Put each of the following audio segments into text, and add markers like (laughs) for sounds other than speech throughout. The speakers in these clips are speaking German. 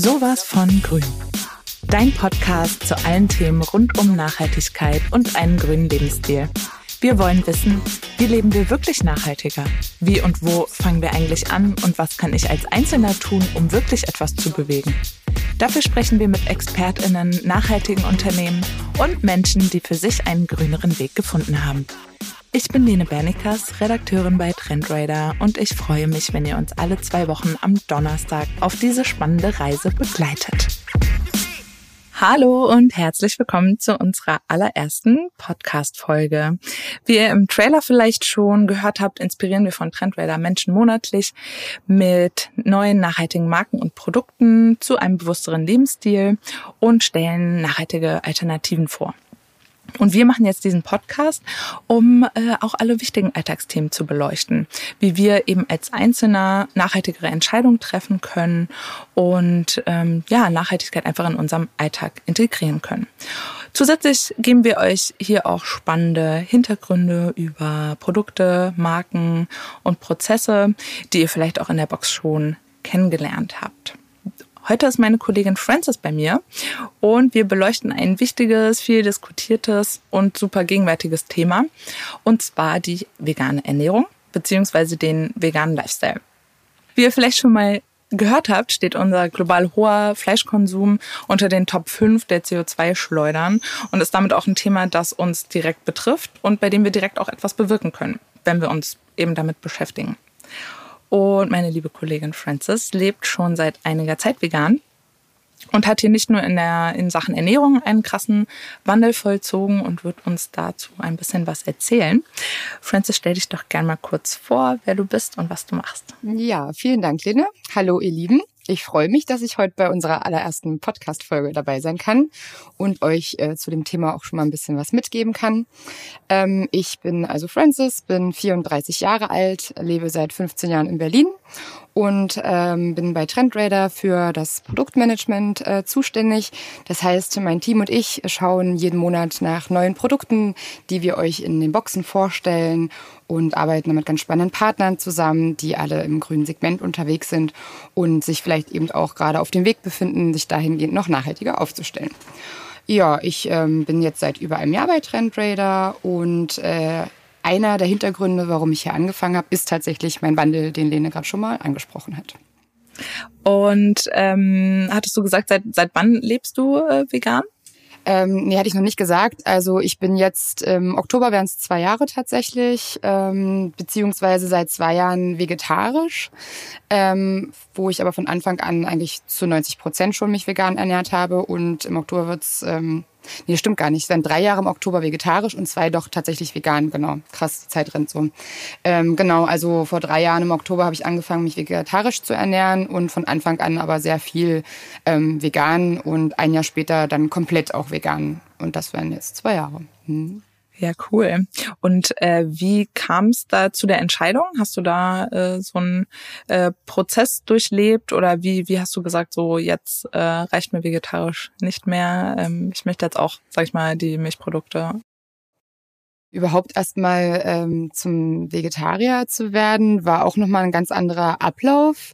Sowas von Grün. Dein Podcast zu allen Themen rund um Nachhaltigkeit und einen grünen Lebensstil. Wir wollen wissen, wie leben wir wirklich nachhaltiger? Wie und wo fangen wir eigentlich an und was kann ich als Einzelner tun, um wirklich etwas zu bewegen? Dafür sprechen wir mit Expertinnen, nachhaltigen Unternehmen und Menschen, die für sich einen grüneren Weg gefunden haben. Ich bin Lene Bernikas, Redakteurin bei Trendradar und ich freue mich, wenn ihr uns alle zwei Wochen am Donnerstag auf diese spannende Reise begleitet. Hallo und herzlich willkommen zu unserer allerersten Podcast-Folge. Wie ihr im Trailer vielleicht schon gehört habt, inspirieren wir von Trendradar Menschen monatlich mit neuen nachhaltigen Marken und Produkten zu einem bewussteren Lebensstil und stellen nachhaltige Alternativen vor. Und wir machen jetzt diesen Podcast, um äh, auch alle wichtigen Alltagsthemen zu beleuchten, wie wir eben als Einzelner nachhaltigere Entscheidungen treffen können und ähm, ja Nachhaltigkeit einfach in unserem Alltag integrieren können. Zusätzlich geben wir euch hier auch spannende Hintergründe über Produkte, Marken und Prozesse, die ihr vielleicht auch in der Box schon kennengelernt habt. Heute ist meine Kollegin Frances bei mir und wir beleuchten ein wichtiges, viel diskutiertes und super gegenwärtiges Thema und zwar die vegane Ernährung beziehungsweise den veganen Lifestyle. Wie ihr vielleicht schon mal gehört habt, steht unser global hoher Fleischkonsum unter den Top 5 der CO2-Schleudern und ist damit auch ein Thema, das uns direkt betrifft und bei dem wir direkt auch etwas bewirken können, wenn wir uns eben damit beschäftigen. Und meine liebe Kollegin Frances lebt schon seit einiger Zeit vegan und hat hier nicht nur in, der, in Sachen Ernährung einen krassen Wandel vollzogen und wird uns dazu ein bisschen was erzählen. Frances, stell dich doch gern mal kurz vor, wer du bist und was du machst. Ja, vielen Dank, Lene. Hallo, ihr Lieben. Ich freue mich, dass ich heute bei unserer allerersten Podcast-Folge dabei sein kann und euch äh, zu dem Thema auch schon mal ein bisschen was mitgeben kann. Ähm, ich bin also Francis, bin 34 Jahre alt, lebe seit 15 Jahren in Berlin und ähm, bin bei Trendradar für das Produktmanagement äh, zuständig. Das heißt, mein Team und ich schauen jeden Monat nach neuen Produkten, die wir euch in den Boxen vorstellen und arbeiten mit ganz spannenden Partnern zusammen, die alle im grünen Segment unterwegs sind und sich vielleicht eben auch gerade auf dem Weg befinden, sich dahingehend noch nachhaltiger aufzustellen. Ja, ich ähm, bin jetzt seit über einem Jahr bei Trendradar und äh, einer der Hintergründe, warum ich hier angefangen habe, ist tatsächlich mein Wandel, den Lene gerade schon mal angesprochen hat. Und ähm, hattest du gesagt, seit, seit wann lebst du äh, vegan? Ähm, nee, hatte ich noch nicht gesagt. Also ich bin jetzt im Oktober wären es zwei Jahre tatsächlich, ähm, beziehungsweise seit zwei Jahren vegetarisch, ähm, wo ich aber von Anfang an eigentlich zu 90 Prozent schon mich vegan ernährt habe und im Oktober wird's ähm, Nee, stimmt gar nicht. Waren drei Jahre im Oktober vegetarisch und zwei doch tatsächlich vegan. Genau. Krass, die Zeit rennt so. Ähm, genau, also vor drei Jahren im Oktober habe ich angefangen, mich vegetarisch zu ernähren und von Anfang an aber sehr viel ähm, vegan und ein Jahr später dann komplett auch vegan. Und das wären jetzt zwei Jahre. Hm. Ja, cool. Und äh, wie kam es da zu der Entscheidung? Hast du da äh, so einen äh, Prozess durchlebt oder wie, wie hast du gesagt, so jetzt äh, reicht mir vegetarisch nicht mehr? Ähm, ich möchte jetzt auch, sag ich mal, die Milchprodukte Überhaupt erstmal ähm, zum Vegetarier zu werden, war auch nochmal ein ganz anderer Ablauf,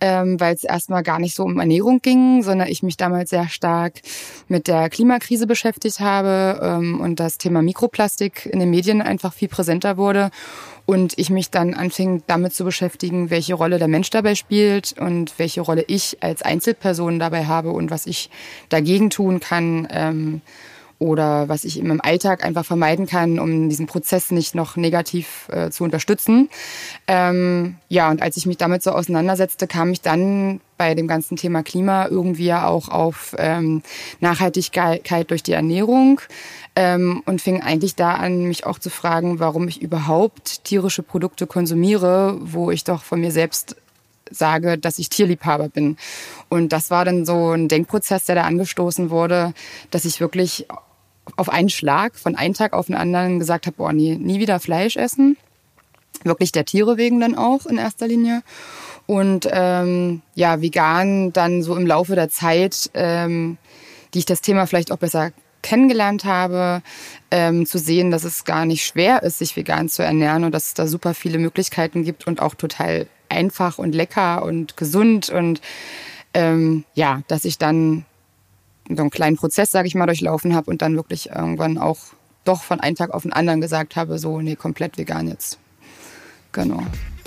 ähm, weil es erstmal gar nicht so um Ernährung ging, sondern ich mich damals sehr stark mit der Klimakrise beschäftigt habe ähm, und das Thema Mikroplastik in den Medien einfach viel präsenter wurde und ich mich dann anfing damit zu beschäftigen, welche Rolle der Mensch dabei spielt und welche Rolle ich als Einzelperson dabei habe und was ich dagegen tun kann. Ähm, oder was ich in meinem Alltag einfach vermeiden kann, um diesen Prozess nicht noch negativ äh, zu unterstützen. Ähm, ja, und als ich mich damit so auseinandersetzte, kam ich dann bei dem ganzen Thema Klima irgendwie auch auf ähm, Nachhaltigkeit durch die Ernährung ähm, und fing eigentlich da an, mich auch zu fragen, warum ich überhaupt tierische Produkte konsumiere, wo ich doch von mir selbst sage, dass ich Tierliebhaber bin. Und das war dann so ein Denkprozess, der da angestoßen wurde, dass ich wirklich auf einen Schlag von einem Tag auf den anderen gesagt habe, boah, nie, nie wieder Fleisch essen. Wirklich der Tiere wegen dann auch in erster Linie. Und ähm, ja, vegan dann so im Laufe der Zeit, ähm, die ich das Thema vielleicht auch besser kennengelernt habe, ähm, zu sehen, dass es gar nicht schwer ist, sich vegan zu ernähren und dass es da super viele Möglichkeiten gibt und auch total einfach und lecker und gesund und ähm, ja, dass ich dann so einen kleinen Prozess, sage ich mal, durchlaufen habe und dann wirklich irgendwann auch doch von einem Tag auf den anderen gesagt habe, so, nee, komplett vegan jetzt. Genau.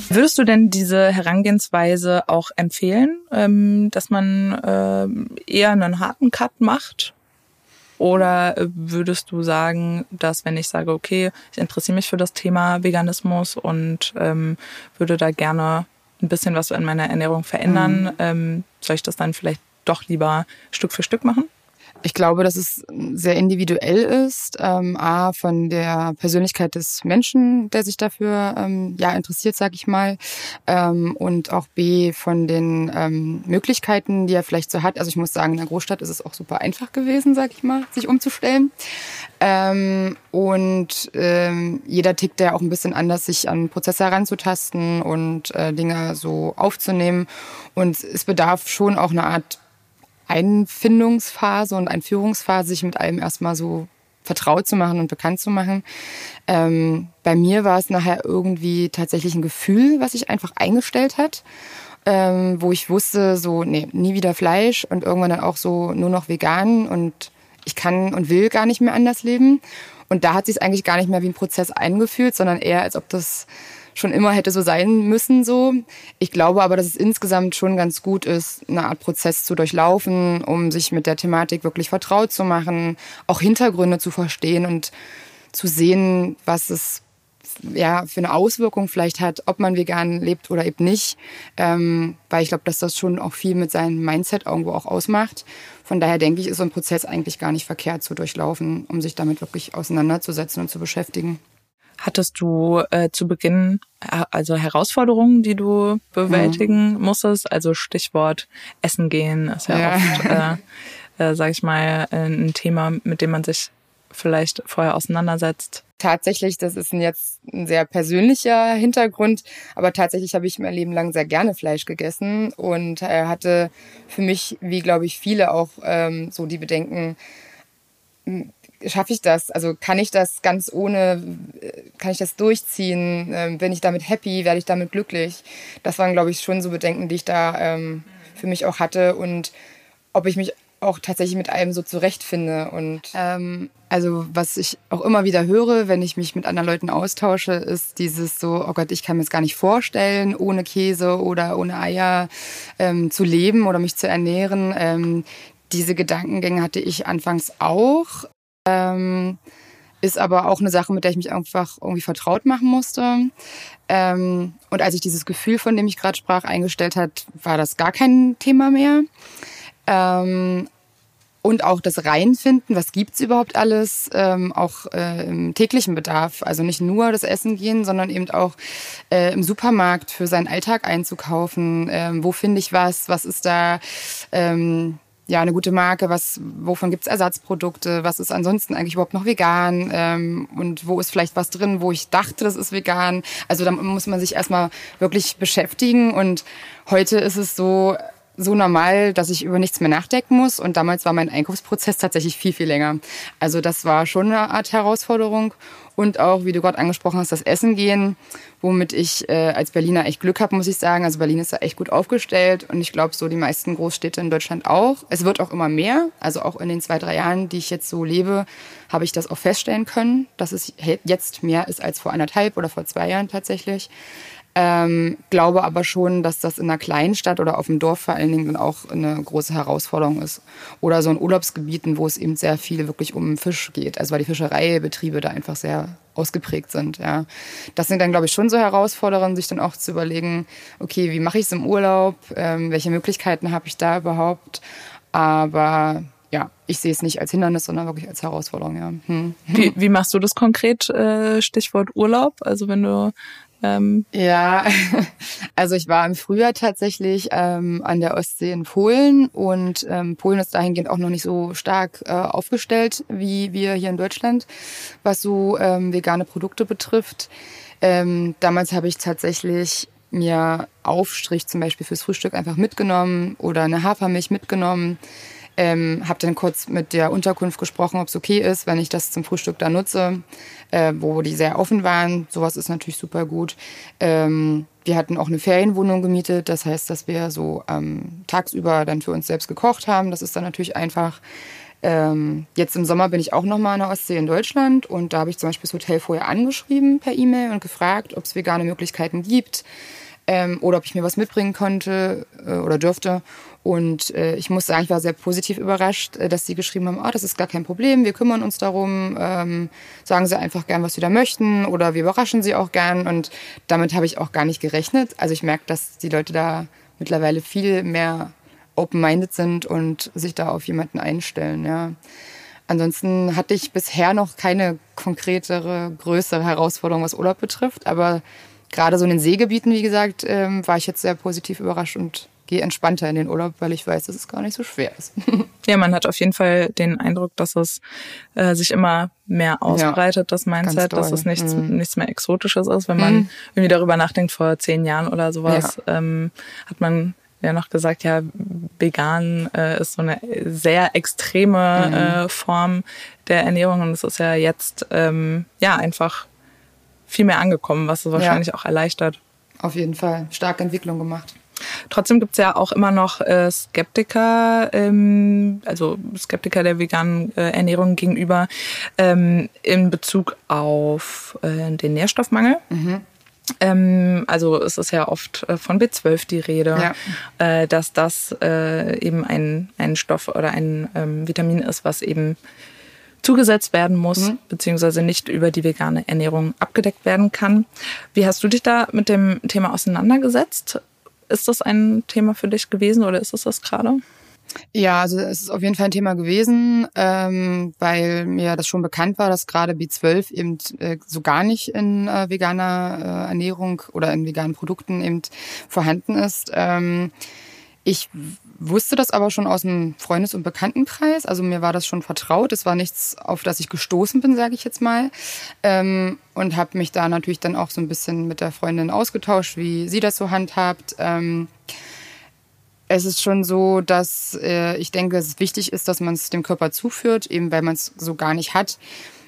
Würdest du denn diese Herangehensweise auch empfehlen, ähm, dass man äh, eher einen harten Cut macht? Oder würdest du sagen, dass wenn ich sage, okay, ich interessiere mich für das Thema Veganismus und ähm, würde da gerne ein bisschen was in meiner Ernährung verändern, mhm. ähm, soll ich das dann vielleicht doch lieber Stück für Stück machen? Ich glaube, dass es sehr individuell ist. Ähm, A, von der Persönlichkeit des Menschen, der sich dafür ähm, ja interessiert, sag ich mal. Ähm, und auch B, von den ähm, Möglichkeiten, die er vielleicht so hat. Also ich muss sagen, in der Großstadt ist es auch super einfach gewesen, sag ich mal, sich umzustellen. Ähm, und ähm, jeder tickt ja auch ein bisschen anders, sich an Prozesse heranzutasten und äh, Dinge so aufzunehmen. Und es bedarf schon auch eine Art Einfindungsphase und Einführungsphase, sich mit allem erstmal so vertraut zu machen und bekannt zu machen. Ähm, bei mir war es nachher irgendwie tatsächlich ein Gefühl, was sich einfach eingestellt hat, ähm, wo ich wusste, so, nee, nie wieder Fleisch und irgendwann dann auch so nur noch vegan und ich kann und will gar nicht mehr anders leben. Und da hat sich es eigentlich gar nicht mehr wie ein Prozess eingefühlt, sondern eher, als ob das schon immer hätte so sein müssen so. Ich glaube aber, dass es insgesamt schon ganz gut ist, eine Art Prozess zu durchlaufen, um sich mit der Thematik wirklich vertraut zu machen, auch Hintergründe zu verstehen und zu sehen, was es ja, für eine Auswirkung vielleicht hat, ob man vegan lebt oder eben nicht. Ähm, weil ich glaube, dass das schon auch viel mit seinem Mindset irgendwo auch ausmacht. Von daher denke ich, ist so ein Prozess eigentlich gar nicht verkehrt zu durchlaufen, um sich damit wirklich auseinanderzusetzen und zu beschäftigen. Hattest du äh, zu Beginn äh, also Herausforderungen, die du bewältigen mhm. musstest? Also Stichwort Essen gehen ist ja, ja. oft, (laughs) äh, äh, sag ich mal, ein Thema, mit dem man sich vielleicht vorher auseinandersetzt. Tatsächlich, das ist jetzt ein sehr persönlicher Hintergrund, aber tatsächlich habe ich mein Leben lang sehr gerne Fleisch gegessen und äh, hatte für mich, wie glaube ich viele auch ähm, so die Bedenken, schaffe ich das? Also kann ich das ganz ohne, kann ich das durchziehen? Ähm, bin ich damit happy? Werde ich damit glücklich? Das waren, glaube ich, schon so Bedenken, die ich da ähm, für mich auch hatte und ob ich mich auch tatsächlich mit allem so zurechtfinde. Und ähm, also was ich auch immer wieder höre, wenn ich mich mit anderen Leuten austausche, ist dieses so, oh Gott, ich kann mir es gar nicht vorstellen, ohne Käse oder ohne Eier ähm, zu leben oder mich zu ernähren. Ähm, diese Gedankengänge hatte ich anfangs auch. Ähm, ist aber auch eine Sache, mit der ich mich einfach irgendwie vertraut machen musste. Ähm, und als ich dieses Gefühl, von dem ich gerade sprach, eingestellt hat, war das gar kein Thema mehr. Ähm, und auch das Reinfinden, was gibt's überhaupt alles, ähm, auch äh, im täglichen Bedarf. Also nicht nur das Essen gehen, sondern eben auch äh, im Supermarkt für seinen Alltag einzukaufen. Ähm, wo finde ich was? Was ist da? Ähm, ja, eine gute Marke, was, wovon gibt's Ersatzprodukte, was ist ansonsten eigentlich überhaupt noch vegan ähm, und wo ist vielleicht was drin, wo ich dachte, das ist vegan. Also da muss man sich erstmal wirklich beschäftigen und heute ist es so, so normal, dass ich über nichts mehr nachdenken muss. Und damals war mein Einkaufsprozess tatsächlich viel, viel länger. Also das war schon eine Art Herausforderung. Und auch, wie du gerade angesprochen hast, das Essen gehen, womit ich äh, als Berliner echt Glück habe, muss ich sagen. Also Berlin ist da echt gut aufgestellt und ich glaube, so die meisten Großstädte in Deutschland auch. Es wird auch immer mehr. Also auch in den zwei, drei Jahren, die ich jetzt so lebe, habe ich das auch feststellen können, dass es jetzt mehr ist als vor anderthalb oder vor zwei Jahren tatsächlich. Ähm, glaube aber schon, dass das in einer kleinen Stadt oder auf dem Dorf vor allen Dingen dann auch eine große Herausforderung ist. Oder so in Urlaubsgebieten, wo es eben sehr viel wirklich um Fisch geht. Also weil die Fischereibetriebe da einfach sehr ausgeprägt sind. Ja. Das sind dann, glaube ich, schon so Herausforderungen, sich dann auch zu überlegen, okay, wie mache ich es im Urlaub? Ähm, welche Möglichkeiten habe ich da überhaupt? Aber ja, ich sehe es nicht als Hindernis, sondern wirklich als Herausforderung. Ja. Hm. Wie, wie machst du das konkret? Äh, Stichwort Urlaub. Also wenn du ähm ja, (laughs) also ich war im Frühjahr tatsächlich ähm, an der Ostsee in Polen und ähm, Polen ist dahingehend auch noch nicht so stark äh, aufgestellt wie wir hier in Deutschland, was so ähm, vegane Produkte betrifft. Ähm, damals habe ich tatsächlich mir Aufstrich zum Beispiel fürs Frühstück einfach mitgenommen oder eine Hafermilch mitgenommen ähm, habe dann kurz mit der Unterkunft gesprochen, ob es okay ist, wenn ich das zum Frühstück da nutze, äh, wo die sehr offen waren. Sowas ist natürlich super gut. Ähm, wir hatten auch eine Ferienwohnung gemietet. Das heißt, dass wir so ähm, tagsüber dann für uns selbst gekocht haben. Das ist dann natürlich einfach. Ähm, jetzt im Sommer bin ich auch nochmal an der Ostsee in Deutschland und da habe ich zum Beispiel das Hotel vorher angeschrieben per E-Mail und gefragt, ob es vegane Möglichkeiten gibt ähm, oder ob ich mir was mitbringen konnte äh, oder dürfte. Und äh, ich muss sagen, ich war sehr positiv überrascht, äh, dass sie geschrieben haben, ah, das ist gar kein Problem, wir kümmern uns darum, ähm, sagen Sie einfach gern, was Sie da möchten oder wir überraschen Sie auch gern. Und damit habe ich auch gar nicht gerechnet. Also ich merke, dass die Leute da mittlerweile viel mehr open-minded sind und sich da auf jemanden einstellen. Ja. Ansonsten hatte ich bisher noch keine konkretere, größere Herausforderung, was Urlaub betrifft. Aber gerade so in den Seegebieten, wie gesagt, ähm, war ich jetzt sehr positiv überrascht und gehe entspannter in den Urlaub, weil ich weiß, dass es gar nicht so schwer ist. (laughs) ja, man hat auf jeden Fall den Eindruck, dass es äh, sich immer mehr ausbreitet, ja, das Mindset, dass es nichts, mhm. nichts mehr Exotisches ist. Wenn man mhm. irgendwie darüber nachdenkt, vor zehn Jahren oder sowas, ja. ähm, hat man ja noch gesagt, ja, vegan äh, ist so eine sehr extreme mhm. äh, Form der Ernährung und es ist ja jetzt ähm, ja einfach viel mehr angekommen, was es wahrscheinlich ja. auch erleichtert. Auf jeden Fall. Starke Entwicklung gemacht. Trotzdem gibt es ja auch immer noch äh, Skeptiker, ähm, also Skeptiker der veganen äh, Ernährung gegenüber ähm, in Bezug auf äh, den Nährstoffmangel. Mhm. Ähm, also es ist ja oft äh, von B12 die Rede, ja. äh, dass das äh, eben ein, ein Stoff oder ein ähm, Vitamin ist, was eben zugesetzt werden muss, mhm. beziehungsweise nicht über die vegane Ernährung abgedeckt werden kann. Wie hast du dich da mit dem Thema auseinandergesetzt? Ist das ein Thema für dich gewesen oder ist es das gerade? Ja, also es ist auf jeden Fall ein Thema gewesen, ähm, weil mir das schon bekannt war, dass gerade B12 eben äh, so gar nicht in äh, veganer äh, Ernährung oder in veganen Produkten eben vorhanden ist. Ähm, ich wusste das aber schon aus dem Freundes- und Bekanntenkreis. Also mir war das schon vertraut. Es war nichts, auf das ich gestoßen bin, sage ich jetzt mal. Ähm, und habe mich da natürlich dann auch so ein bisschen mit der Freundin ausgetauscht, wie sie das so handhabt. Ähm, es ist schon so, dass äh, ich denke, es wichtig ist, dass man es dem Körper zuführt, eben weil man es so gar nicht hat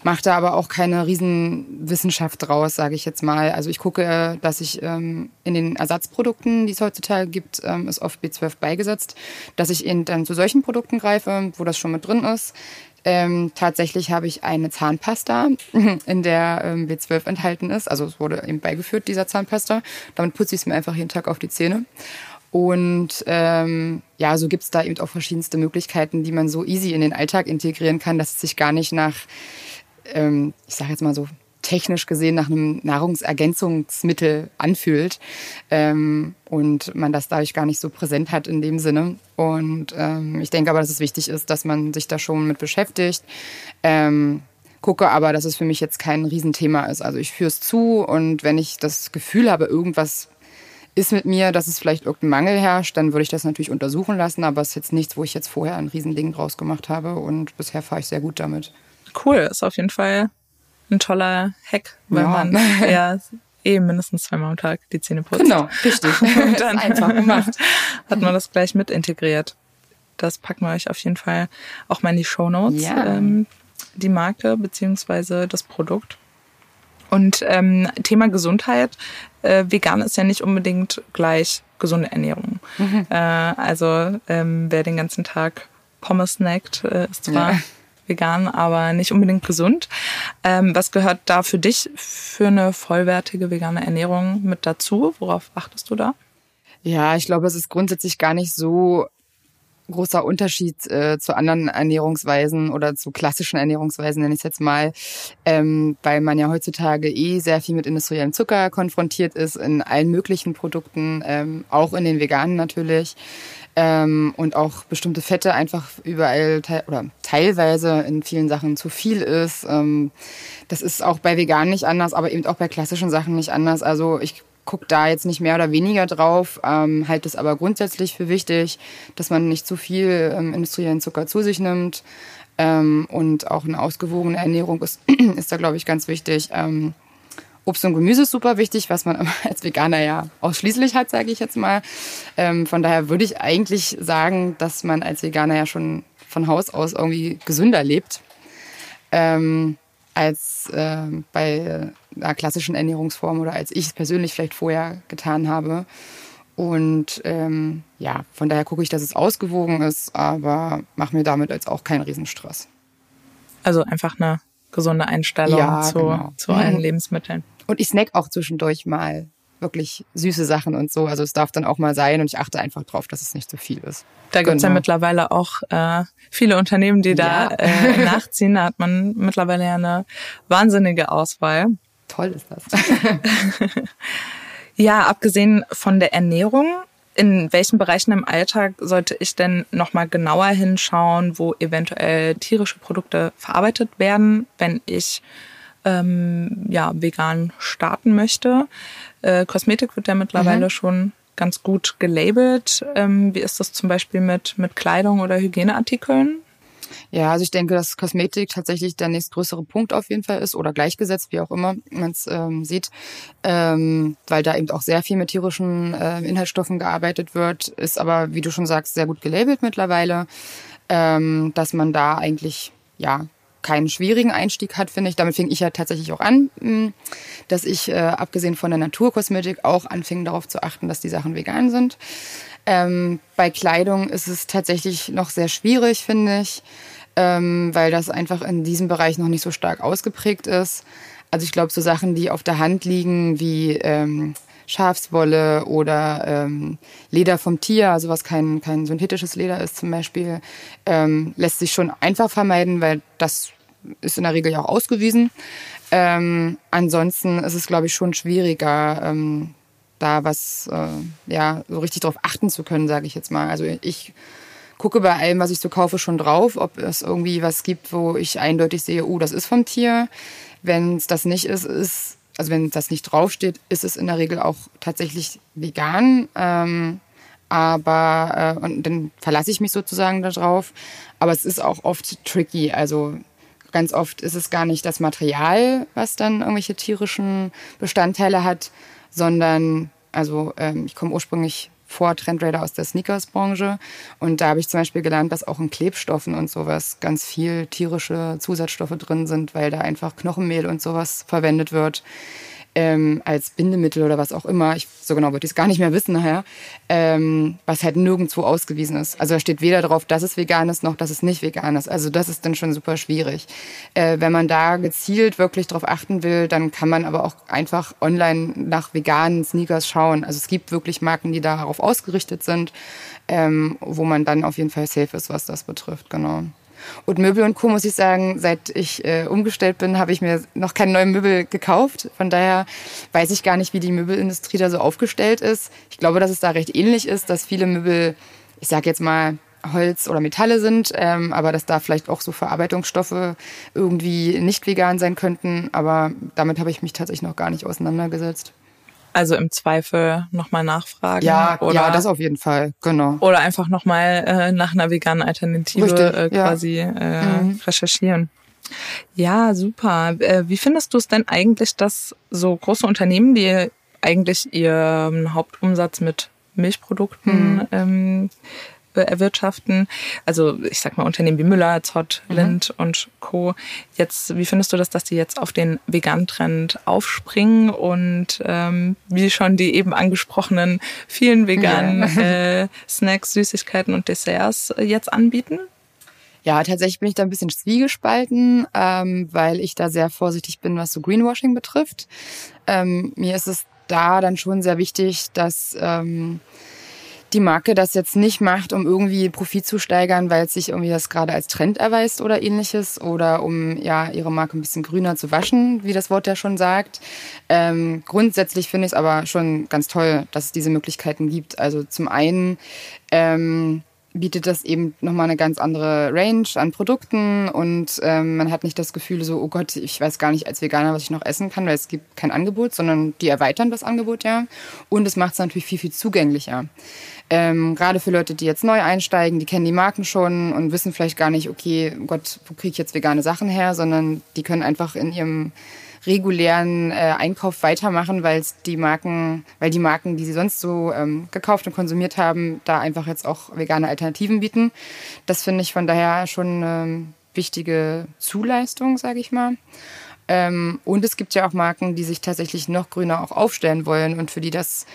mache da aber auch keine Riesenwissenschaft draus, sage ich jetzt mal. Also ich gucke, dass ich ähm, in den Ersatzprodukten, die es heutzutage gibt, ähm, ist oft B12 beigesetzt, dass ich eben dann zu solchen Produkten greife, wo das schon mit drin ist. Ähm, tatsächlich habe ich eine Zahnpasta, (clears throat) in der ähm, B12 enthalten ist. Also es wurde eben beigeführt, dieser Zahnpasta. Damit putze ich es mir einfach jeden Tag auf die Zähne. Und ähm, ja, so gibt's da eben auch verschiedenste Möglichkeiten, die man so easy in den Alltag integrieren kann, dass es sich gar nicht nach ähm, ich sage jetzt mal so technisch gesehen nach einem Nahrungsergänzungsmittel anfühlt ähm, und man das dadurch gar nicht so präsent hat in dem Sinne. Und ähm, ich denke aber, dass es wichtig ist, dass man sich da schon mit beschäftigt. Ähm, gucke aber, dass es für mich jetzt kein Riesenthema ist. Also ich führe es zu und wenn ich das Gefühl habe, irgendwas ist mit mir, dass es vielleicht irgendein Mangel herrscht, dann würde ich das natürlich untersuchen lassen, aber es ist jetzt nichts, wo ich jetzt vorher ein Riesending draus gemacht habe und bisher fahre ich sehr gut damit cool. Ist auf jeden Fall ein toller Hack, weil ja. man (laughs) ja eh mindestens zweimal am Tag die Zähne putzt. Genau, richtig. (laughs) Und dann einfach gemacht. (laughs) Hat man das gleich mit integriert. Das packen wir euch auf jeden Fall auch mal in die Show Notes. Ja. Ähm, die Marke beziehungsweise das Produkt. Und ähm, Thema Gesundheit. Äh, vegan ist ja nicht unbedingt gleich gesunde Ernährung. Mhm. Äh, also ähm, wer den ganzen Tag Pommes snackt, äh, ist zwar ja vegan, aber nicht unbedingt gesund. Ähm, was gehört da für dich für eine vollwertige vegane Ernährung mit dazu? Worauf achtest du da? Ja, ich glaube, es ist grundsätzlich gar nicht so großer Unterschied äh, zu anderen Ernährungsweisen oder zu klassischen Ernährungsweisen, nenne ich es jetzt mal, ähm, weil man ja heutzutage eh sehr viel mit industriellem Zucker konfrontiert ist, in allen möglichen Produkten, ähm, auch in den veganen natürlich ähm, und auch bestimmte Fette einfach überall te oder teilweise in vielen Sachen zu viel ist. Ähm, das ist auch bei Veganen nicht anders, aber eben auch bei klassischen Sachen nicht anders. Also ich gucke da jetzt nicht mehr oder weniger drauf, ähm, halte es aber grundsätzlich für wichtig, dass man nicht zu viel ähm, industriellen Zucker zu sich nimmt. Ähm, und auch eine ausgewogene Ernährung ist, (clears throat) ist da, glaube ich, ganz wichtig. Ähm, Obst und Gemüse ist super wichtig, was man (laughs) als Veganer ja ausschließlich hat, sage ich jetzt mal. Ähm, von daher würde ich eigentlich sagen, dass man als Veganer ja schon von Haus aus irgendwie gesünder lebt. Ähm, als äh, bei einer klassischen Ernährungsform oder als ich es persönlich vielleicht vorher getan habe. Und ähm, ja, von daher gucke ich, dass es ausgewogen ist, aber mache mir damit jetzt auch keinen Riesenstress. Also einfach eine gesunde Einstellung ja, zu, genau. zu allen mhm. Lebensmitteln. Und ich snack auch zwischendurch mal wirklich süße Sachen und so. Also es darf dann auch mal sein und ich achte einfach drauf, dass es nicht zu viel ist. Da genau. gibt's ja mittlerweile auch äh, viele Unternehmen, die da ja. äh, (laughs) nachziehen. Da hat man mittlerweile ja eine wahnsinnige Auswahl. Toll ist das. (laughs) ja, abgesehen von der Ernährung, in welchen Bereichen im Alltag sollte ich denn nochmal genauer hinschauen, wo eventuell tierische Produkte verarbeitet werden, wenn ich ähm, ja, vegan starten möchte? Äh, Kosmetik wird ja mittlerweile mhm. schon ganz gut gelabelt. Ähm, wie ist das zum Beispiel mit, mit Kleidung oder Hygieneartikeln? Ja, also ich denke, dass Kosmetik tatsächlich der nächstgrößere Punkt auf jeden Fall ist oder gleichgesetzt, wie auch immer man es ähm, sieht, ähm, weil da eben auch sehr viel mit tierischen äh, Inhaltsstoffen gearbeitet wird, ist aber, wie du schon sagst, sehr gut gelabelt mittlerweile, ähm, dass man da eigentlich ja keinen schwierigen Einstieg hat, finde ich. Damit fing ich ja tatsächlich auch an, hm, dass ich äh, abgesehen von der Naturkosmetik auch anfing darauf zu achten, dass die Sachen vegan sind. Ähm, bei Kleidung ist es tatsächlich noch sehr schwierig, finde ich, ähm, weil das einfach in diesem Bereich noch nicht so stark ausgeprägt ist. Also ich glaube, so Sachen, die auf der Hand liegen, wie ähm, Schafswolle oder ähm, Leder vom Tier, also was kein, kein synthetisches Leder ist zum Beispiel, ähm, lässt sich schon einfach vermeiden, weil das ist in der Regel ja auch ausgewiesen. Ähm, ansonsten ist es, glaube ich, schon schwieriger, ähm, da was, äh, ja, so richtig drauf achten zu können, sage ich jetzt mal. Also ich gucke bei allem, was ich so kaufe, schon drauf, ob es irgendwie was gibt, wo ich eindeutig sehe, oh, das ist vom Tier. Wenn es das nicht ist, ist also wenn das nicht draufsteht, ist es in der Regel auch tatsächlich vegan. Ähm, aber äh, und dann verlasse ich mich sozusagen darauf. Aber es ist auch oft tricky. Also ganz oft ist es gar nicht das Material, was dann irgendwelche tierischen Bestandteile hat, sondern also ähm, ich komme ursprünglich vor Trendrader aus der Sneakers-Branche. Und da habe ich zum Beispiel gelernt, dass auch in Klebstoffen und sowas ganz viel tierische Zusatzstoffe drin sind, weil da einfach Knochenmehl und sowas verwendet wird ähm, als Bindemittel oder was auch immer, ich, so genau würde ich es gar nicht mehr wissen nachher, ähm, was halt nirgendwo ausgewiesen ist. Also da steht weder drauf, dass es vegan ist, noch dass es nicht vegan ist. Also das ist dann schon super schwierig. Äh, wenn man da gezielt wirklich drauf achten will, dann kann man aber auch einfach online nach veganen Sneakers schauen. Also es gibt wirklich Marken, die darauf ausgerichtet sind, ähm, wo man dann auf jeden Fall safe ist, was das betrifft, genau. Und Möbel und Co. muss ich sagen, seit ich äh, umgestellt bin, habe ich mir noch keine neuen Möbel gekauft. Von daher weiß ich gar nicht, wie die Möbelindustrie da so aufgestellt ist. Ich glaube, dass es da recht ähnlich ist, dass viele Möbel, ich sage jetzt mal, Holz oder Metalle sind, ähm, aber dass da vielleicht auch so Verarbeitungsstoffe irgendwie nicht vegan sein könnten. Aber damit habe ich mich tatsächlich noch gar nicht auseinandergesetzt. Also im Zweifel nochmal nachfragen. Ja, oder, ja, das auf jeden Fall, genau. Oder einfach nochmal äh, nach einer veganen Alternative Richtig, äh, quasi ja. äh, mhm. recherchieren. Ja, super. Äh, wie findest du es denn eigentlich, dass so große Unternehmen, die eigentlich ihren Hauptumsatz mit Milchprodukten mhm. ähm, erwirtschaften. Also ich sag mal Unternehmen wie Müller, Zott, mhm. Lind und Co. Jetzt, wie findest du das, dass die jetzt auf den Vegan-Trend aufspringen und ähm, wie schon die eben angesprochenen vielen veganen ja. äh, Snacks, Süßigkeiten und Desserts jetzt anbieten? Ja, tatsächlich bin ich da ein bisschen zwiegespalten, ähm, weil ich da sehr vorsichtig bin, was so Greenwashing betrifft. Ähm, mir ist es da dann schon sehr wichtig, dass ähm, die Marke das jetzt nicht macht, um irgendwie Profit zu steigern, weil es sich irgendwie das gerade als Trend erweist oder ähnliches oder um ja ihre Marke ein bisschen grüner zu waschen, wie das Wort ja schon sagt. Ähm, grundsätzlich finde ich es aber schon ganz toll, dass es diese Möglichkeiten gibt. Also zum einen ähm, bietet das eben nochmal eine ganz andere Range an Produkten und ähm, man hat nicht das Gefühl so, oh Gott, ich weiß gar nicht als Veganer, was ich noch essen kann, weil es gibt kein Angebot, sondern die erweitern das Angebot ja. Und es macht es natürlich viel, viel zugänglicher. Ähm, gerade für Leute, die jetzt neu einsteigen, die kennen die Marken schon und wissen vielleicht gar nicht, okay, oh Gott, wo kriege ich jetzt vegane Sachen her, sondern die können einfach in ihrem regulären äh, Einkauf weitermachen, weil die Marken, weil die Marken, die sie sonst so ähm, gekauft und konsumiert haben, da einfach jetzt auch vegane Alternativen bieten. Das finde ich von daher schon ähm, wichtige Zuleistung, sage ich mal. Ähm, und es gibt ja auch Marken, die sich tatsächlich noch grüner auch aufstellen wollen und für die das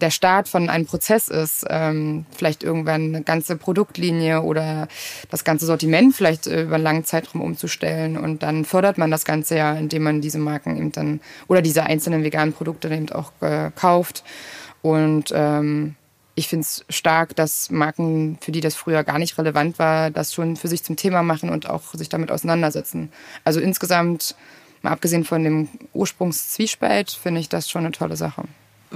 der Start von einem Prozess ist, ähm, vielleicht irgendwann eine ganze Produktlinie oder das ganze Sortiment vielleicht über einen langen Zeitraum umzustellen. Und dann fördert man das Ganze ja, indem man diese Marken eben dann oder diese einzelnen veganen Produkte eben auch äh, kauft. Und ähm, ich finde es stark, dass Marken, für die das früher gar nicht relevant war, das schon für sich zum Thema machen und auch sich damit auseinandersetzen. Also insgesamt, mal abgesehen von dem Ursprungszwiespalt, finde ich das schon eine tolle Sache.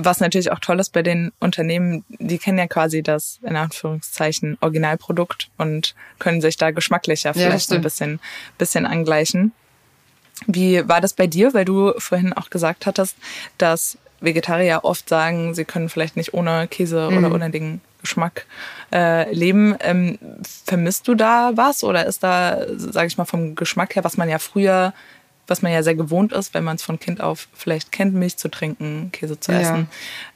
Was natürlich auch toll ist bei den Unternehmen, die kennen ja quasi das, in Anführungszeichen, Originalprodukt und können sich da geschmacklicher vielleicht ja, ein bisschen, bisschen angleichen. Wie war das bei dir? Weil du vorhin auch gesagt hattest, dass Vegetarier oft sagen, sie können vielleicht nicht ohne Käse mhm. oder ohne den Geschmack äh, leben. Ähm, vermisst du da was oder ist da, sage ich mal, vom Geschmack her, was man ja früher, was man ja sehr gewohnt ist, wenn man es von Kind auf vielleicht kennt, Milch zu trinken, Käse zu essen.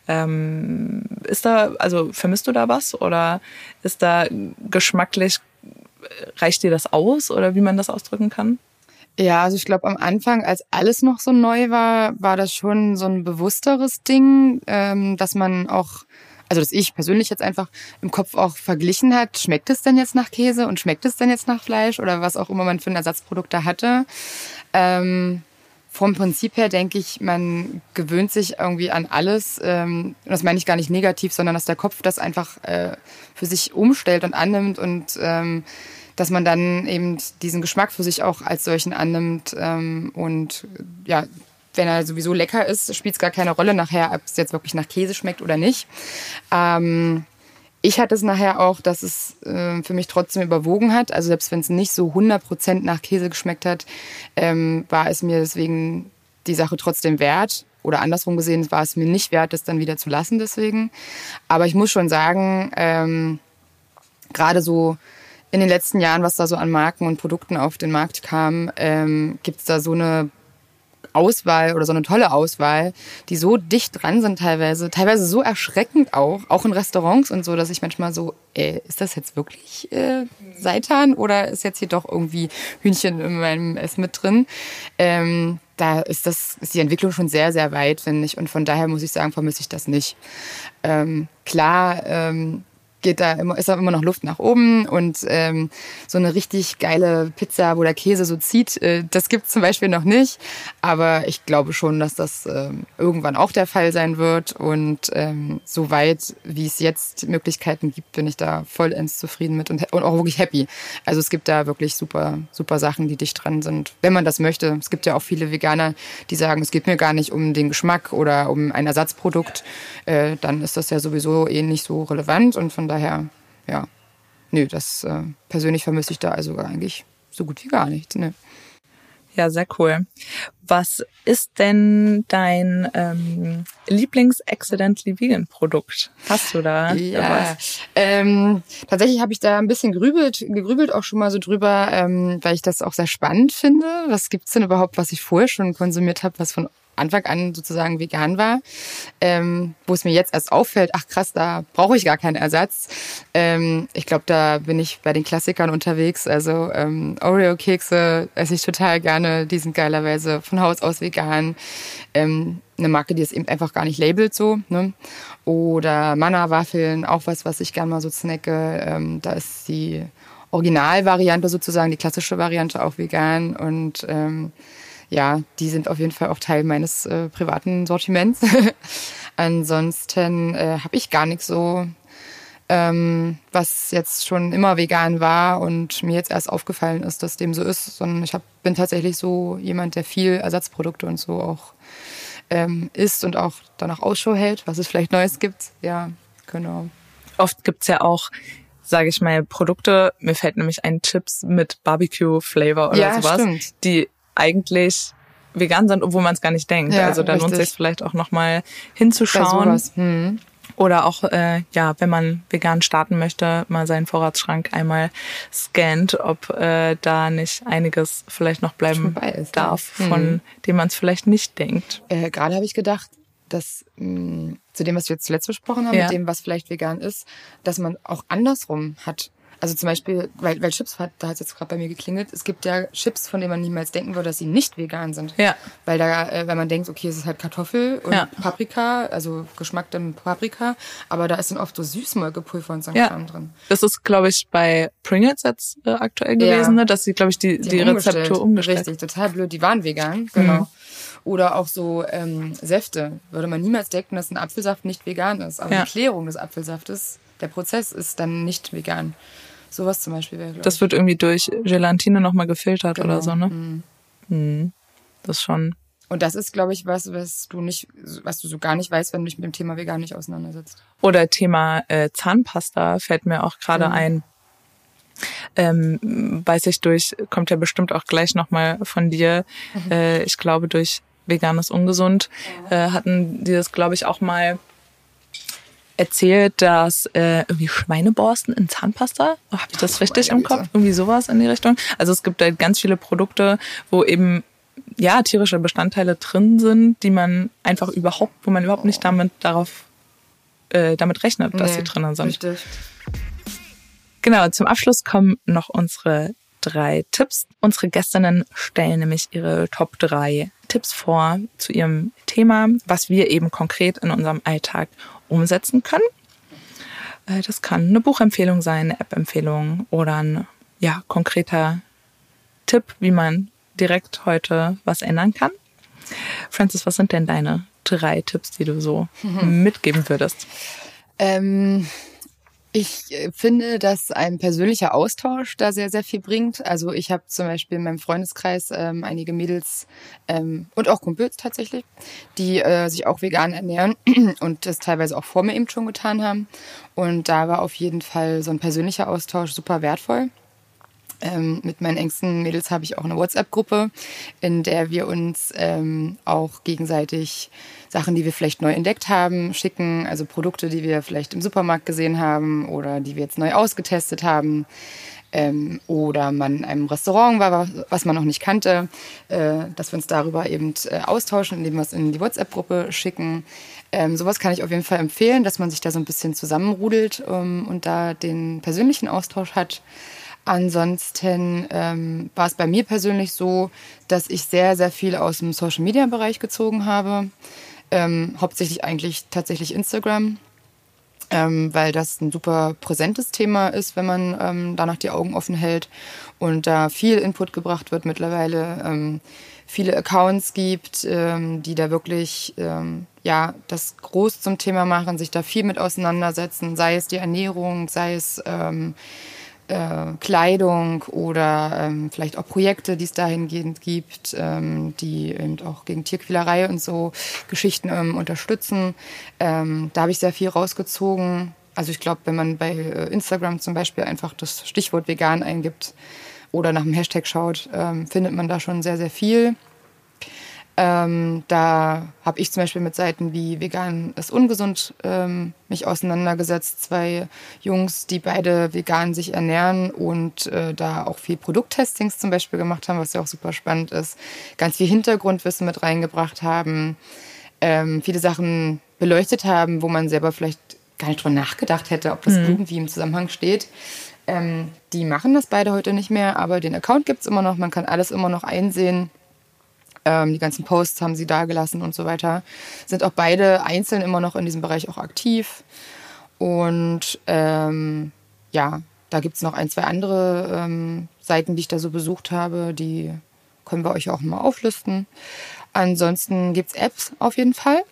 Ja. Ähm, ist da, also vermisst du da was oder ist da geschmacklich, reicht dir das aus oder wie man das ausdrücken kann? Ja, also ich glaube, am Anfang, als alles noch so neu war, war das schon so ein bewussteres Ding, ähm, dass man auch, also dass ich persönlich jetzt einfach im Kopf auch verglichen hat, schmeckt es denn jetzt nach Käse und schmeckt es denn jetzt nach Fleisch oder was auch immer man für ein Ersatzprodukt da hatte. Ähm, vom Prinzip her denke ich, man gewöhnt sich irgendwie an alles. Ähm, das meine ich gar nicht negativ, sondern dass der Kopf das einfach äh, für sich umstellt und annimmt und ähm, dass man dann eben diesen Geschmack für sich auch als solchen annimmt ähm, und ja, wenn er sowieso lecker ist, spielt es gar keine Rolle nachher, ob es jetzt wirklich nach Käse schmeckt oder nicht. Ähm, ich hatte es nachher auch, dass es äh, für mich trotzdem überwogen hat. Also selbst wenn es nicht so 100% nach Käse geschmeckt hat, ähm, war es mir deswegen die Sache trotzdem wert. Oder andersrum gesehen, war es mir nicht wert, das dann wieder zu lassen deswegen. Aber ich muss schon sagen, ähm, gerade so in den letzten Jahren, was da so an Marken und Produkten auf den Markt kam, ähm, gibt es da so eine Auswahl oder so eine tolle Auswahl, die so dicht dran sind teilweise, teilweise so erschreckend auch, auch in Restaurants und so, dass ich manchmal so, ey, ist das jetzt wirklich äh, Seitan oder ist jetzt hier doch irgendwie Hühnchen in meinem Essen mit drin? Ähm, da ist das ist die Entwicklung schon sehr sehr weit, finde ich, und von daher muss ich sagen, vermisse ich das nicht. Ähm, klar. Ähm, geht da immer, ist da immer noch Luft nach oben und ähm, so eine richtig geile Pizza, wo der Käse so zieht, äh, das gibt's zum Beispiel noch nicht. Aber ich glaube schon, dass das ähm, irgendwann auch der Fall sein wird. Und ähm, soweit, wie es jetzt Möglichkeiten gibt, bin ich da vollends zufrieden mit und, und auch wirklich happy. Also es gibt da wirklich super, super Sachen, die dicht dran sind, wenn man das möchte. Es gibt ja auch viele Veganer, die sagen, es geht mir gar nicht um den Geschmack oder um ein Ersatzprodukt. Äh, dann ist das ja sowieso eh nicht so relevant und von daher, ja, nö, das äh, persönlich vermisse ich da also eigentlich so gut wie gar nichts. Ne. Ja, sehr cool. Was ist denn dein ähm, Lieblings-Accidentally Vegan Produkt? Hast du da ja, was? Ähm, tatsächlich habe ich da ein bisschen gerübelt, gegrübelt auch schon mal so drüber, ähm, weil ich das auch sehr spannend finde. Was gibt's denn überhaupt, was ich vorher schon konsumiert habe, was von Anfang an sozusagen vegan war, ähm, wo es mir jetzt erst auffällt, ach krass, da brauche ich gar keinen Ersatz. Ähm, ich glaube, da bin ich bei den Klassikern unterwegs. Also ähm, Oreo-Kekse esse ich total gerne, die sind geilerweise von Haus aus vegan. Ähm, eine Marke, die es eben einfach gar nicht labelt so. Ne? Oder Manna-Waffeln, auch was, was ich gerne mal so snacke. Ähm, da ist die Originalvariante sozusagen, die klassische Variante auch vegan und ähm, ja, die sind auf jeden Fall auch Teil meines äh, privaten Sortiments. (laughs) Ansonsten äh, habe ich gar nichts so, ähm, was jetzt schon immer vegan war und mir jetzt erst aufgefallen ist, dass dem so ist, sondern ich hab, bin tatsächlich so jemand, der viel Ersatzprodukte und so auch ähm, isst und auch danach Ausschau hält, was es vielleicht Neues gibt. Ja, genau. Oft gibt's ja auch sage ich mal, Produkte, mir fällt nämlich ein Chips mit Barbecue-Flavor oder ja, sowas, stimmt. die eigentlich vegan sind, obwohl man es gar nicht denkt. Ja, also da lohnt sich vielleicht auch nochmal hinzuschauen. Hm. Oder auch, äh, ja, wenn man vegan starten möchte, mal seinen Vorratsschrank einmal scannt, ob äh, da nicht einiges vielleicht noch bleiben ist, darf, ja. von hm. dem man es vielleicht nicht denkt. Äh, Gerade habe ich gedacht, dass mh, hm, zu dem, was wir jetzt zuletzt besprochen haben, ja. mit dem, was vielleicht vegan ist, dass man auch andersrum hat Also zum Beispiel, weil, weil Chips hat, da hat es jetzt gerade bei mir geklingelt, es gibt ja Chips, von denen man niemals denken würde, dass sie nicht vegan sind. Ja. Weil da, äh, wenn man denkt, okay, es ist halt Kartoffel und Ja. Paprika, also Geschmack dann Paprika, aber da ist dann oft so Süßmolkepulver und so ein Ja. Kram drin. Das ist, glaube ich, bei Pringles jetzt äh, aktuell gewesen, ne? dass sie, glaube ich, die, die, haben Rezeptur umgestellt. Richtig, total blöd. Die waren vegan, genau. Oder auch so ähm, Säfte. Würde man niemals denken, dass ein Apfelsaft nicht vegan ist. Aber die Klärung des Apfelsaftes, der Prozess ist dann nicht vegan. Sowas zum Beispiel wäre, Das wird irgendwie durch Gelatine nochmal gefiltert Genau. oder so, ne? Mhm. Das ist schon. Und das ist, glaube ich, was, was du nicht, was du so gar nicht weißt, wenn du dich mit dem Thema vegan nicht auseinandersetzt. Oder Thema äh, Zahnpasta fällt mir auch gerade Mhm. ein. Ähm, weiß ich durch, kommt ja bestimmt auch gleich nochmal von dir. Mhm. Äh, ich glaube, durch Veganes Ungesund äh, hatten die das, glaube ich, auch mal erzählt, dass äh, irgendwie Schweineborsten in Zahnpasta, oh, habe ich das richtig im Kopf? Irgendwie sowas in die Richtung. Also es gibt halt ganz viele Produkte, wo eben ja tierische Bestandteile drin sind, die man einfach überhaupt, wo man überhaupt nicht damit darauf äh, damit rechnet, dass sie drinnen sind. Richtig. Genau, zum Abschluss kommen noch unsere drei Tipps. Unsere Gästinnen stellen nämlich ihre Top 3 Tipps vor zu ihrem Thema, was wir eben konkret in unserem Alltag umsetzen können. Äh, Das kann eine Buchempfehlung sein, eine App-Empfehlung oder ein ja, konkreter Tipp, wie man direkt heute was ändern kann. Francis, was sind denn deine drei Tipps, die du so (laughs) mitgeben würdest? Ähm, ich äh, finde, dass ein persönlicher Austausch da sehr, sehr viel bringt. Also ich habe zum Beispiel in meinem Freundeskreis ähm, einige Mädels ähm, und auch Kumpels tatsächlich, die äh, sich auch vegan ernähren (clears throat) und das teilweise auch vor mir eben schon getan haben. Und da war auf jeden Fall so ein persönlicher Austausch super wertvoll. Ähm, mit meinen engsten Mädels habe ich auch eine WhatsApp-Gruppe, in der wir uns ähm, auch gegenseitig Sachen, die wir vielleicht neu entdeckt haben, schicken. Also Produkte, die wir vielleicht im Supermarkt gesehen haben oder die wir jetzt neu ausgetestet haben. Ähm, oder man in einem Restaurant war, was- man noch nicht kannte, äh, dass wir uns darüber eben äh, austauschen, indem wir es in die WhatsApp-Gruppe schicken. Ähm, sowas kann ich auf jeden Fall empfehlen, dass man sich da so ein bisschen zusammenrudelt ähm, und da den persönlichen Austausch hat. Ansonsten ähm, war es bei mir persönlich so, dass ich sehr, sehr viel aus dem Social-Media-Bereich gezogen habe. Ähm, hauptsächlich eigentlich tatsächlich Instagram, ähm, weil das ein super präsentes Thema ist, wenn man ähm, danach die Augen offen hält und da viel Input gebracht wird mittlerweile. Ähm, viele Accounts gibt, ähm, die da wirklich ähm, ja das groß zum Thema machen, sich da viel mit auseinandersetzen, sei es die Ernährung, sei es ähm, äh, Kleidung oder ähm, vielleicht auch Projekte, die es dahingehend gibt, ähm, die eben auch gegen Tierquälerei und so Geschichten ähm, unterstützen. Ähm, da habe ich sehr viel rausgezogen. Also ich glaube, wenn man bei äh, Instagram zum Beispiel einfach das Stichwort vegan eingibt oder nach dem Hashtag schaut, ähm, findet man da schon sehr, sehr viel. Ähm, da habe ich zum Beispiel mit Seiten wie Vegan ist ungesund ähm, mich auseinandergesetzt. Zwei Jungs, die beide vegan sich ernähren und äh, da auch viel Produkttestings zum Beispiel gemacht haben, was ja auch super spannend ist. Ganz viel Hintergrundwissen mit reingebracht haben. Ähm, viele Sachen beleuchtet haben, wo man selber vielleicht gar nicht drüber nachgedacht hätte, ob das irgendwie im Zusammenhang steht. Ähm, die machen das beide heute nicht mehr, aber den Account gibt's immer noch. Man kann alles immer noch einsehen. Ähm, die ganzen Posts haben sie da gelassen und so weiter. Sind auch beide einzeln immer noch in diesem Bereich auch aktiv. Und ähm, ja, da gibt's noch ein, zwei andere ähm, Seiten, die ich da so besucht habe. Die können wir euch auch mal auflisten. Ansonsten gibt's Apps auf jeden Fall,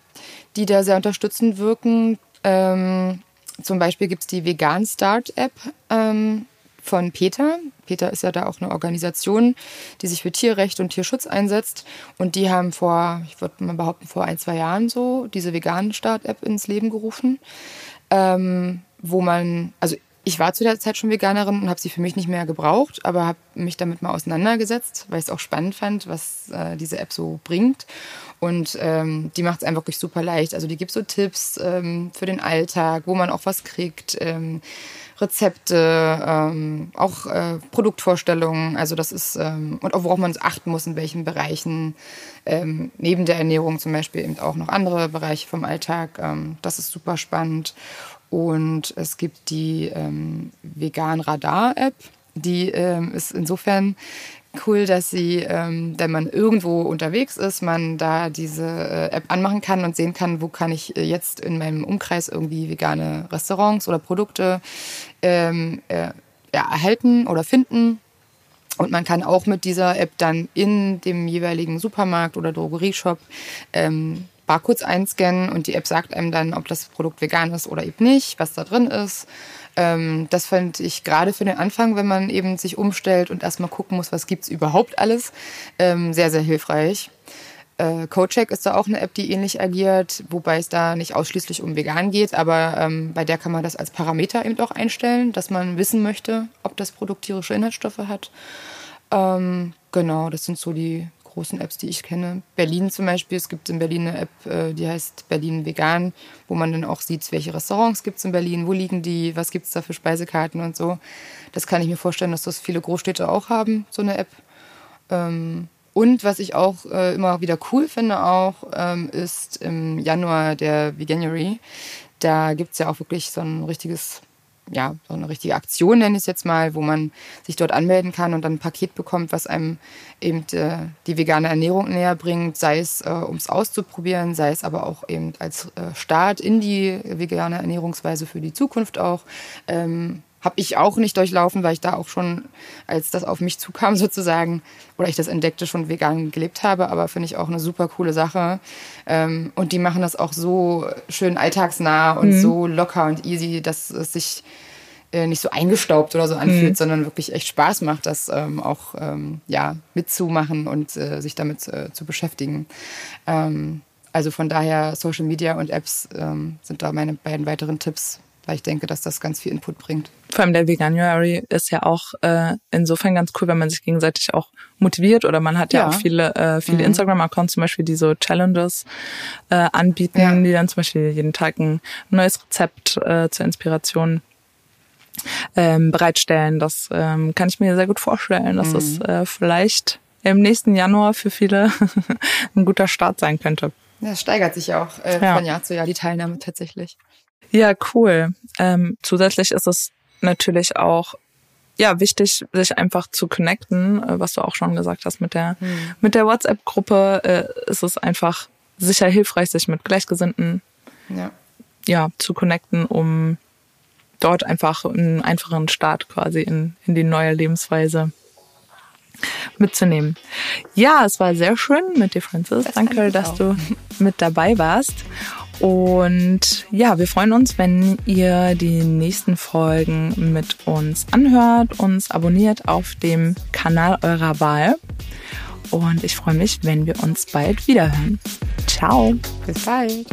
die da sehr unterstützend wirken. Ähm, zum Beispiel gibt's die Vegan Start App ähm, von Peter. Peter ist ja da auch eine Organisation, die sich für Tierrecht und Tierschutz einsetzt. Und die haben vor, ich würde mal behaupten, vor ein, zwei Jahren so diese veganen Start-App ins Leben gerufen, ähm, wo man, also ich war zu der Zeit schon Veganerin und habe sie für mich nicht mehr gebraucht, aber habe mich damit mal auseinandergesetzt, weil ich es auch spannend fand, was äh, diese App so bringt. Und ähm, die macht es einfach wirklich super leicht. Also die gibt so Tipps ähm, für den Alltag, wo man auch was kriegt. Ähm, Rezepte, ähm, auch äh, Produktvorstellungen. Also das ist, ähm, und auch worauf man achten muss, in welchen Bereichen. Ähm, neben der Ernährung zum Beispiel eben auch noch andere Bereiche vom Alltag. Das ist super spannend. Und es gibt die ähm, Vegan Radar App. Die ähm, ist insofern cool, dass sie, ähm, wenn man irgendwo unterwegs ist, man da diese äh, App anmachen kann und sehen kann, wo kann ich äh, jetzt in meinem Umkreis irgendwie vegane Restaurants oder Produkte ähm, äh, ja, erhalten oder finden. Und man kann auch mit dieser App dann in dem jeweiligen Supermarkt oder Drogerieshop ähm, Barcodes einscannen und die App sagt einem dann, ob das Produkt vegan ist oder eben nicht, was da drin ist. Ähm, das fand ich gerade für den Anfang, wenn man eben sich umstellt und erstmal gucken muss, was gibt es überhaupt alles, ähm, sehr, sehr hilfreich. Äh, CodeCheck ist da auch eine App, die ähnlich agiert, wobei es da nicht ausschließlich um vegan geht, aber ähm, bei der kann man das als Parameter eben auch einstellen, dass man wissen möchte, ob das Produkt tierische Inhaltsstoffe hat. Ähm, genau, das sind so die großen Apps, die ich kenne. Berlin zum Beispiel, es gibt in Berlin eine App, äh, die heißt Berlin Vegan, wo man dann auch sieht, welche Restaurants gibt es in Berlin, wo liegen die, was gibt es da für Speisekarten und so. Das kann ich mir vorstellen, dass das viele Großstädte auch haben, so eine App. Ähm, und was ich auch äh, immer wieder cool finde auch, ähm, ist im Januar der Veganuary. Da gibt es ja auch wirklich so ein richtiges ja, so eine richtige Aktion nenne ich es jetzt mal, wo man sich dort anmelden kann und dann ein Paket bekommt, was einem eben äh, die vegane Ernährung näher bringt, sei es äh, um es auszuprobieren, sei es aber auch eben als äh, Start in die vegane Ernährungsweise für die Zukunft auch. Ähm, habe ich auch nicht durchlaufen, weil ich da auch schon, als das auf mich zukam (laughs) sozusagen, oder ich das entdeckte, schon vegan gelebt habe. Aber finde ich auch eine super coole Sache. Ähm, und die machen das auch so schön alltagsnah und mhm. so locker und easy, dass es sich äh, nicht so eingestaubt oder so anfühlt, mhm. sondern wirklich echt Spaß macht, das ähm, auch ähm, ja, mitzumachen und äh, sich damit äh, zu beschäftigen. Ähm, also von daher Social Media und Apps ähm, sind da meine beiden weiteren Tipps weil ich denke, dass das ganz viel Input bringt. Vor allem der Veganuary ist ja auch äh, insofern ganz cool, wenn man sich gegenseitig auch motiviert oder man hat ja, ja auch viele, äh, viele mhm. Instagram-Accounts zum Beispiel, die so Challenges äh, anbieten, ja. die dann zum Beispiel jeden Tag ein neues Rezept äh, zur Inspiration ähm, bereitstellen. Das ähm, kann ich mir sehr gut vorstellen, dass mhm. das äh, vielleicht im nächsten Januar für viele (laughs) ein guter Start sein könnte. Ja, es steigert sich auch äh, ja. von Jahr zu Jahr die Teilnahme tatsächlich. Ja, cool. Ähm, zusätzlich ist es natürlich auch ja wichtig, sich einfach zu connecten, äh, was du auch schon gesagt hast mit der hm. mit der WhatsApp-Gruppe. Äh, ist es einfach sicher hilfreich, sich mit Gleichgesinnten ja. ja zu connecten, um dort einfach einen einfachen Start quasi in in die neue Lebensweise mitzunehmen. Ja, es war sehr schön mit dir, Francis. Das Danke, dass auch. du mit dabei warst. Und ja, wir freuen uns, wenn ihr die nächsten Folgen mit uns anhört, uns abonniert auf dem Kanal eurer Wahl. Und ich freue mich, wenn wir uns bald wiederhören. Ciao. Bis bald.